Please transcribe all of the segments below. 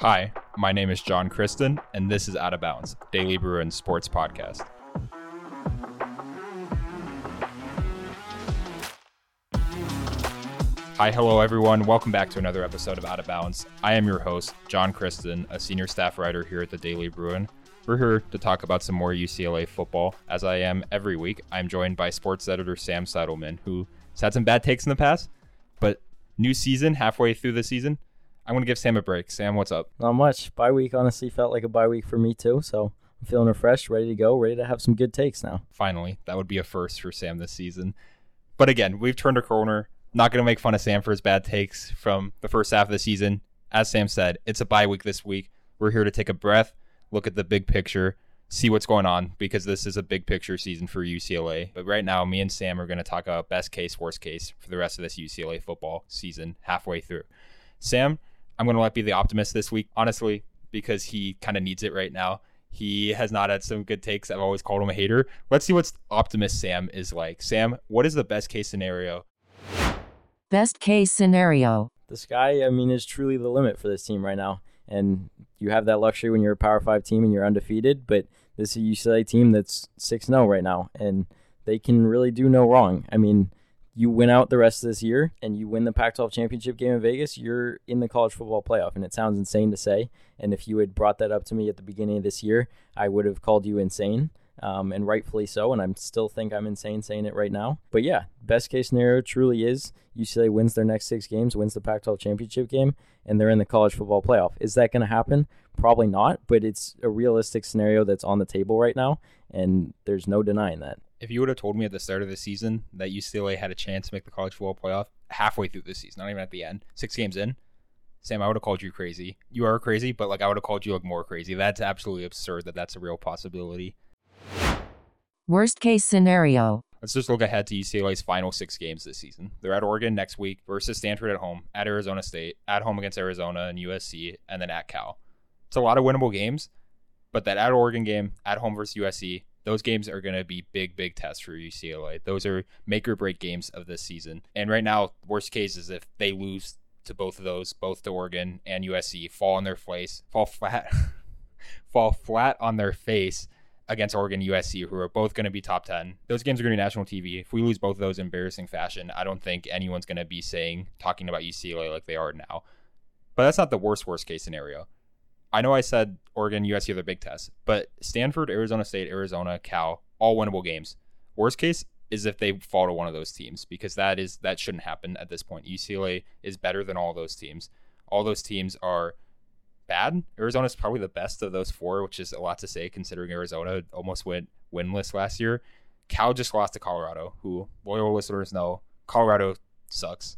Hi, my name is John Kristen, and this is Out of Bounds, Daily Bruins Sports Podcast. Hi, hello everyone. Welcome back to another episode of Out of Bounds. I am your host, John Kristen, a senior staff writer here at the Daily Bruin. We're here to talk about some more UCLA football. As I am every week, I'm joined by sports editor Sam Settleman, who has had some bad takes in the past, but new season, halfway through the season, I'm to give Sam a break. Sam, what's up? Not much. Bye week honestly felt like a bye week for me too, so I'm feeling refreshed, ready to go, ready to have some good takes now. Finally, that would be a first for Sam this season. But again, we've turned a corner. Not going to make fun of Sam for his bad takes from the first half of the season. As Sam said, it's a bye week this week. We're here to take a breath, look at the big picture, see what's going on because this is a big picture season for UCLA. But right now, me and Sam are going to talk about best case, worst case for the rest of this UCLA football season halfway through. Sam, I'm going to let be the optimist this week, honestly, because he kind of needs it right now. He has not had some good takes. I've always called him a hater. Let's see what optimist Sam is like. Sam, what is the best case scenario Best case scenario. The sky, I mean, is truly the limit for this team right now. And you have that luxury when you're a Power 5 team and you're undefeated, but this is a UCLA team that's 6 0 right now, and they can really do no wrong. I mean, you win out the rest of this year and you win the Pac 12 championship game in Vegas, you're in the college football playoff. And it sounds insane to say. And if you had brought that up to me at the beginning of this year, I would have called you insane um, and rightfully so. And I still think I'm insane saying it right now. But yeah, best case scenario truly is UCLA wins their next six games, wins the Pac 12 championship game, and they're in the college football playoff. Is that going to happen? Probably not, but it's a realistic scenario that's on the table right now. And there's no denying that. If you would have told me at the start of the season that UCLA had a chance to make the college football playoff halfway through the season, not even at the end, six games in, Sam, I would have called you crazy. You are crazy, but like I would have called you like more crazy. That's absolutely absurd that that's a real possibility. Worst case scenario. Let's just look ahead to UCLA's final six games this season. They're at Oregon next week versus Stanford at home, at Arizona State, at home against Arizona and USC, and then at Cal. It's a lot of winnable games, but that at Oregon game, at home versus USC, those games are going to be big, big tests for UCLA. Those are make or break games of this season. And right now, worst case is if they lose to both of those, both to Oregon and USC, fall on their face, fall flat, fall flat on their face against Oregon USC, who are both going to be top 10. Those games are going to be national TV. If we lose both of those in embarrassing fashion, I don't think anyone's going to be saying, talking about UCLA like they are now. But that's not the worst, worst case scenario. I know I said Oregon, USC are the big test, but Stanford, Arizona State, Arizona, Cal, all winnable games. Worst case is if they fall to one of those teams because that is that shouldn't happen at this point. UCLA is better than all those teams. All those teams are bad. Arizona is probably the best of those four, which is a lot to say considering Arizona almost went winless last year. Cal just lost to Colorado, who loyal listeners know Colorado sucks.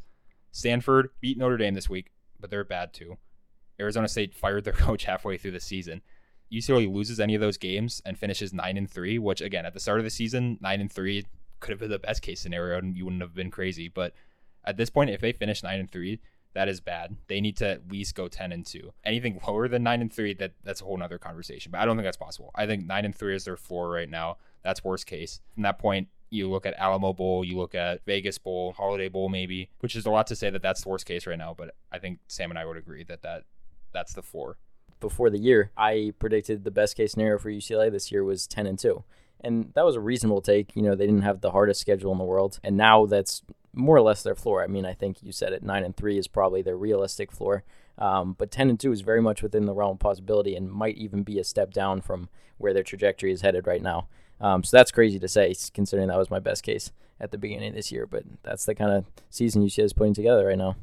Stanford beat Notre Dame this week, but they're bad too. Arizona State fired their coach halfway through the season. UCLA loses any of those games and finishes nine and three, which again at the start of the season, nine and three could have been the best case scenario and you wouldn't have been crazy. But at this point, if they finish nine and three, that is bad. They need to at least go ten and two. Anything lower than nine and three, that that's a whole nother conversation. But I don't think that's possible. I think nine and three is their floor right now. That's worst case. From that point, you look at Alamo Bowl, you look at Vegas Bowl, Holiday Bowl, maybe, which is a lot to say that that's the worst case right now. But I think Sam and I would agree that that that's the four. Before the year, I predicted the best case scenario for UCLA this year was 10 and 2. And that was a reasonable take. You know, they didn't have the hardest schedule in the world. And now that's more or less their floor. I mean, I think you said it 9 and 3 is probably their realistic floor. Um, but 10 and 2 is very much within the realm of possibility and might even be a step down from where their trajectory is headed right now. Um, so that's crazy to say, considering that was my best case at the beginning of this year. But that's the kind of season UCLA is putting together right now.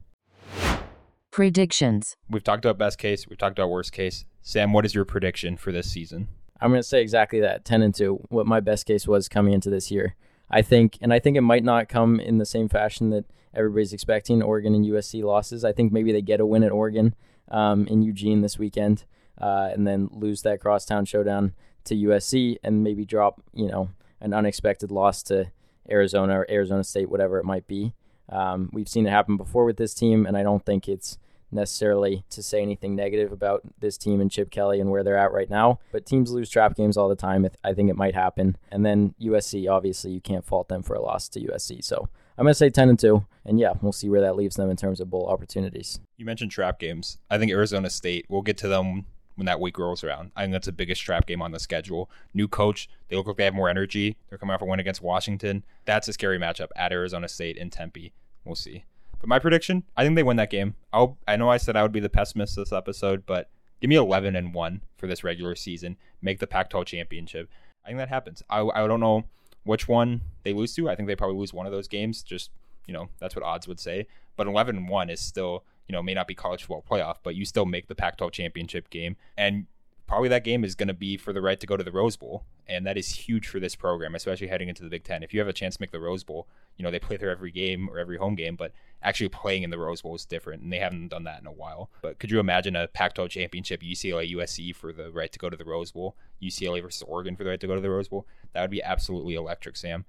Predictions. We've talked about best case. We've talked about worst case. Sam, what is your prediction for this season? I'm going to say exactly that 10 and 2, what my best case was coming into this year. I think, and I think it might not come in the same fashion that everybody's expecting Oregon and USC losses. I think maybe they get a win at Oregon um, in Eugene this weekend uh, and then lose that crosstown showdown to USC and maybe drop, you know, an unexpected loss to Arizona or Arizona State, whatever it might be. Um, we've seen it happen before with this team, and I don't think it's necessarily to say anything negative about this team and Chip Kelly and where they're at right now. But teams lose trap games all the time. I think it might happen. And then USC, obviously, you can't fault them for a loss to USC. So I'm gonna say ten and two, and yeah, we'll see where that leaves them in terms of bowl opportunities. You mentioned trap games. I think Arizona State. We'll get to them when that week rolls around. I think that's the biggest trap game on the schedule. New coach. They look like they have more energy. They're coming off a win against Washington. That's a scary matchup at Arizona State in Tempe. We'll see. But my prediction, I think they win that game. I'll, I know I said I would be the pessimist this episode, but give me 11 and 1 for this regular season. Make the Pac 12 championship. I think that happens. I, I don't know which one they lose to. I think they probably lose one of those games. Just, you know, that's what odds would say. But 11 and 1 is still you know, may not be college football playoff, but you still make the Pac 12 championship game. And probably that game is going to be for the right to go to the Rose Bowl. And that is huge for this program, especially heading into the Big Ten. If you have a chance to make the Rose Bowl, you know, they play there every game or every home game, but actually playing in the Rose Bowl is different. And they haven't done that in a while. But could you imagine a Pac 12 championship, UCLA, USC for the right to go to the Rose Bowl, UCLA versus Oregon for the right to go to the Rose Bowl? That would be absolutely electric, Sam.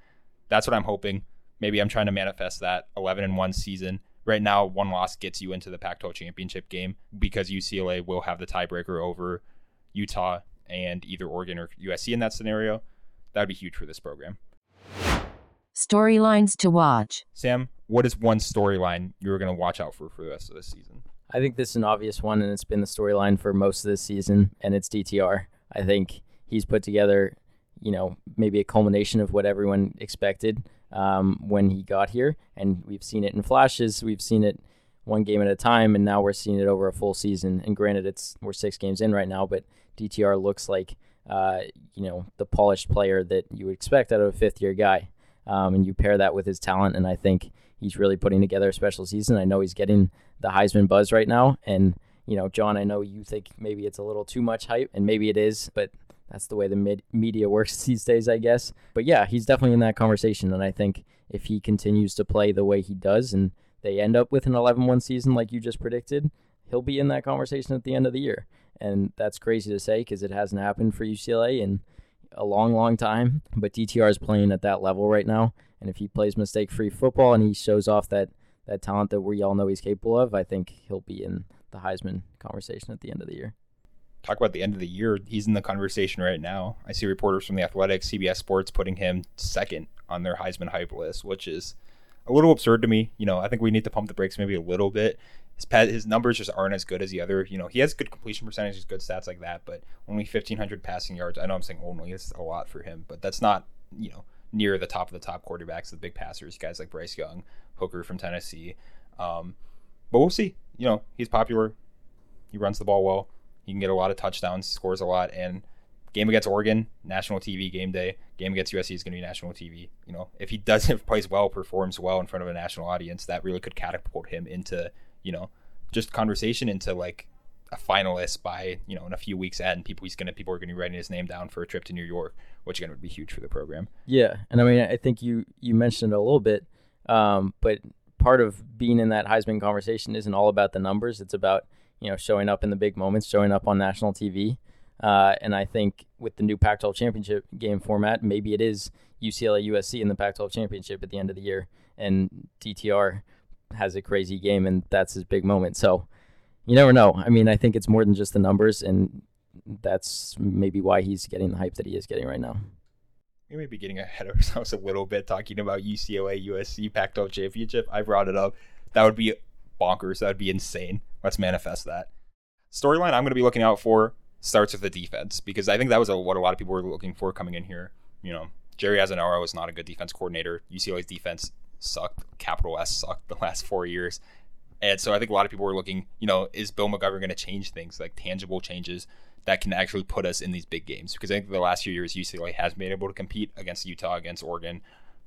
That's what I'm hoping. Maybe I'm trying to manifest that 11 and 1 season right now one loss gets you into the Pac-12 championship game because UCLA will have the tiebreaker over Utah and either Oregon or USC in that scenario. That would be huge for this program. Storylines to watch. Sam, what is one storyline you're going to watch out for for the rest of this season? I think this is an obvious one, and it's been the storyline for most of this season, and it's DTR. I think he's put together, you know, maybe a culmination of what everyone expected um, when he got here, and we've seen it in flashes. We've seen it one game at a time, and now we're seeing it over a full season. And granted, it's we're six games in right now, but DTR looks like uh, you know the polished player that you would expect out of a fifth year guy. Um, and you pair that with his talent, and I think he's really putting together a special season. I know he's getting the Heisman buzz right now, and you know, John, I know you think maybe it's a little too much hype, and maybe it is, but that's the way the mid- media works these days, I guess. But yeah, he's definitely in that conversation. And I think if he continues to play the way he does and they end up with an 11 1 season like you just predicted, he'll be in that conversation at the end of the year. And that's crazy to say because it hasn't happened for UCLA in a long, long time. But DTR is playing at that level right now. And if he plays mistake free football and he shows off that, that talent that we all know he's capable of, I think he'll be in the Heisman conversation at the end of the year talk about the end of the year, he's in the conversation right now. I see reporters from the Athletic, CBS Sports putting him second on their Heisman hype list, which is a little absurd to me. You know, I think we need to pump the brakes maybe a little bit. His his numbers just aren't as good as the other. You know, he has good completion percentages, good stats like that, but only 1,500 passing yards. I know I'm saying only, it's a lot for him, but that's not, you know, near the top of the top quarterbacks, the big passers, guys like Bryce Young, Hooker from Tennessee. Um, but we'll see. You know, he's popular. He runs the ball well. He can get a lot of touchdowns, scores a lot, and game against Oregon, national TV game day. Game against USC is going to be national TV. You know, if he doesn't plays well, performs well in front of a national audience, that really could catapult him into you know just conversation into like a finalist by you know in a few weeks and people he's gonna people are gonna be writing his name down for a trip to New York, which again would be huge for the program. Yeah, and I mean I think you you mentioned it a little bit, um, but part of being in that Heisman conversation isn't all about the numbers. It's about you know, showing up in the big moments, showing up on national TV. Uh, and I think with the new Pac-12 championship game format, maybe it is UCLA USC in the Pac-12 championship at the end of the year, and DTR has a crazy game, and that's his big moment. So you never know. I mean, I think it's more than just the numbers, and that's maybe why he's getting the hype that he is getting right now. We may be getting ahead of ourselves a little bit talking about UCLA USC Pac-12 championship. I brought it up. That would be bonkers. That would be insane. Let's manifest that. Storyline I'm going to be looking out for starts with the defense because I think that was a, what a lot of people were looking for coming in here. You know, Jerry Azzinaro was not a good defense coordinator. UCLA's defense sucked. Capital S sucked the last four years. And so I think a lot of people were looking, you know, is Bill McGovern going to change things, like tangible changes that can actually put us in these big games? Because I think the last few years UCLA has been able to compete against Utah, against Oregon,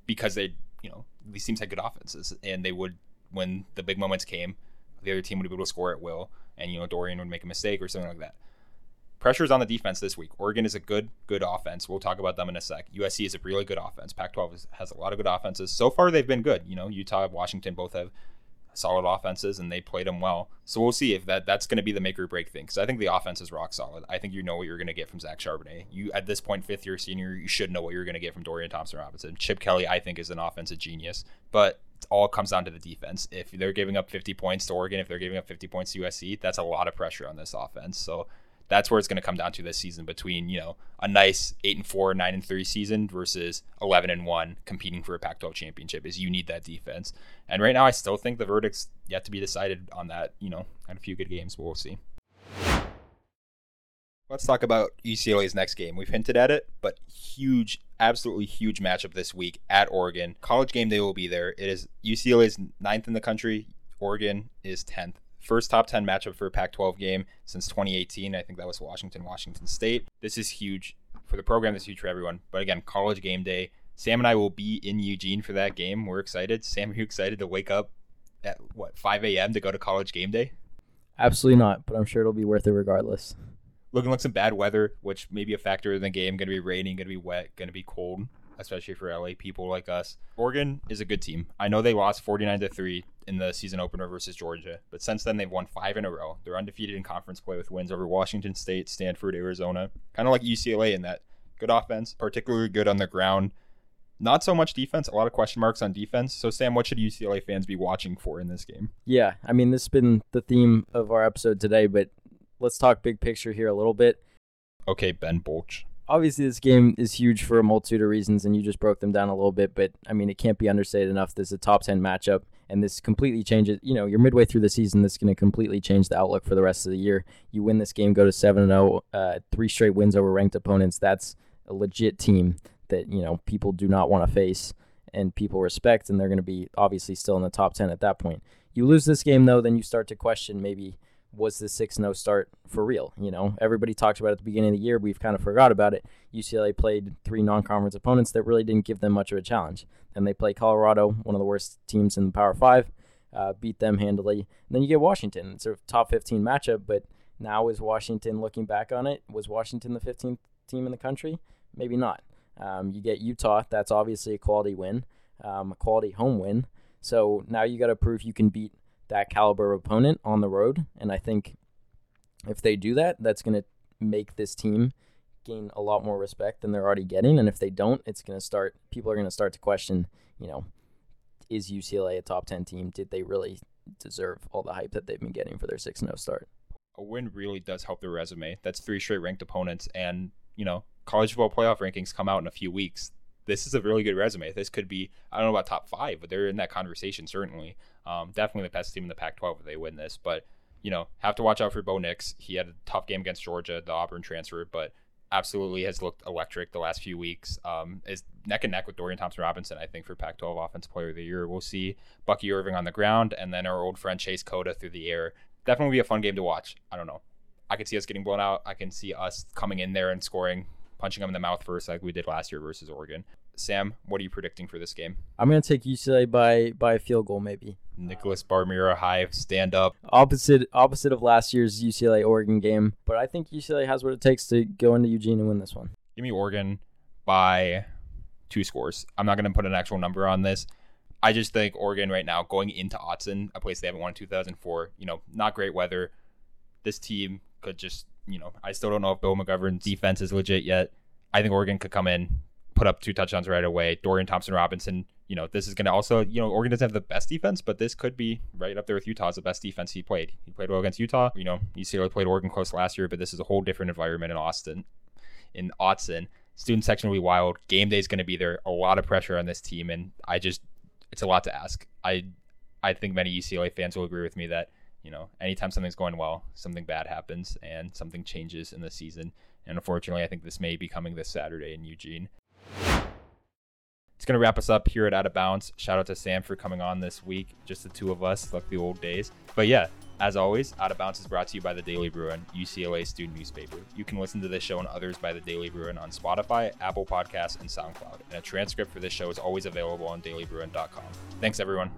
because they, you know, these teams had good offenses and they would when the big moments came, the other team would be able to score at will, and you know Dorian would make a mistake or something like that. Pressure is on the defense this week. Oregon is a good, good offense. We'll talk about them in a sec. USC is a really good offense. Pac-12 has a lot of good offenses. So far, they've been good. You know, Utah, Washington both have solid offenses, and they played them well. So we'll see if that that's going to be the make or break thing. Because I think the offense is rock solid. I think you know what you're going to get from Zach Charbonnet. You at this point, fifth year senior, you should know what you're going to get from Dorian Thompson Robinson. Chip Kelly, I think, is an offensive genius, but all comes down to the defense. If they're giving up 50 points to Oregon, if they're giving up 50 points to USC, that's a lot of pressure on this offense. So That's where it's going to come down to this season between you know a nice eight and four, nine and three season versus eleven and one competing for a Pac-12 championship. Is you need that defense, and right now I still think the verdict's yet to be decided on that. You know, and a few good games, but we'll see. Let's talk about UCLA's next game. We've hinted at it, but huge, absolutely huge matchup this week at Oregon. College game day will be there. It is UCLA's ninth in the country. Oregon is 10th. First top 10 matchup for a Pac 12 game since 2018. I think that was Washington, Washington State. This is huge for the program. This is huge for everyone. But again, college game day. Sam and I will be in Eugene for that game. We're excited. Sam, are you excited to wake up at what 5 a.m. to go to college game day? Absolutely not, but I'm sure it'll be worth it regardless looking like some bad weather, which may be a factor in the game. Going to be raining, going to be wet, going to be cold, especially for LA people like us. Oregon is a good team. I know they lost 49 to 3 in the season opener versus Georgia, but since then they've won five in a row. They're undefeated in conference play with wins over Washington State, Stanford, Arizona. Kind of like UCLA in that good offense, particularly good on the ground. Not so much defense, a lot of question marks on defense. So, Sam, what should UCLA fans be watching for in this game? Yeah, I mean, this has been the theme of our episode today, but let's talk big picture here a little bit. Okay, Ben Bolch. Obviously, this game is huge for a multitude of reasons, and you just broke them down a little bit. But I mean, it can't be understated enough. This is a top ten matchup, and this completely changes. You know, you're midway through the season. This is going to completely change the outlook for the rest of the year. You win this game, go to seven and zero, oh, uh, three straight wins over ranked opponents. That's a legit team that you know people do not want to face and people respect, and they're going to be obviously still in the top ten at that point. You lose this game though, then you start to question maybe was the 6 0 start for real? You know, everybody talks about it at the beginning of the year. We've kind of forgot about it. UCLA played three non conference opponents that really didn't give them much of a challenge. Then they play Colorado, one of the worst teams in the Power Five, uh, beat them handily. And then you get Washington. It's a top 15 matchup, but now is Washington, looking back on it, was Washington the 15th team in the country? Maybe not. Um, you get Utah. That's obviously a quality win, um, a quality home win. So now you got to prove you can beat that caliber of opponent on the road. And I think if they do that, that's going to make this team gain a lot more respect than they're already getting. And if they don't, it's going to start, people are going to start to question, you know, is UCLA a top 10 team? Did they really deserve all the hype that they've been getting for their 6 0 start? A win really does help their resume. That's three straight ranked opponents. And, you know, college football playoff rankings come out in a few weeks this is a really good resume. This could be, I don't know about top five, but they're in that conversation, certainly. Um, definitely the best team in the Pac 12 if they win this. But, you know, have to watch out for Bo Nix. He had a tough game against Georgia, the Auburn transfer, but absolutely has looked electric the last few weeks. Um, is neck and neck with Dorian Thompson Robinson, I think, for Pac 12 Offensive Player of the Year. We'll see Bucky Irving on the ground and then our old friend Chase Cota through the air. Definitely be a fun game to watch. I don't know. I could see us getting blown out. I can see us coming in there and scoring, punching them in the mouth first, like we did last year versus Oregon. Sam, what are you predicting for this game? I'm going to take UCLA by by a field goal, maybe. Nicholas Barr-Mira high stand up. Opposite opposite of last year's UCLA Oregon game, but I think UCLA has what it takes to go into Eugene and win this one. Give me Oregon by two scores. I'm not going to put an actual number on this. I just think Oregon right now going into Autzen, a place they haven't won in 2004. You know, not great weather. This team could just, you know, I still don't know if Bill McGovern's defense is legit yet. I think Oregon could come in, put up two touchdowns right away. Dorian Thompson Robinson, you know, this is going to also, you know, Oregon doesn't have the best defense, but this could be right up there with Utah as the best defense he played. He played well against Utah. You know, UCLA played Oregon close last year, but this is a whole different environment in Austin, in Autzen. Student section will be wild. Game day is going to be there. A lot of pressure on this team, and I just, it's a lot to ask. I, I think many UCLA fans will agree with me that you know, anytime something's going well, something bad happens and something changes in the season. And unfortunately, I think this may be coming this Saturday in Eugene it's going to wrap us up here at Out of Bounds. Shout out to Sam for coming on this week, just the two of us, like the old days. But yeah, as always, Out of Bounds is brought to you by the Daily Bruin, UCLA student newspaper. You can listen to this show and others by the Daily Bruin on Spotify, Apple Podcasts, and SoundCloud. And a transcript for this show is always available on dailybruin.com. Thanks, everyone.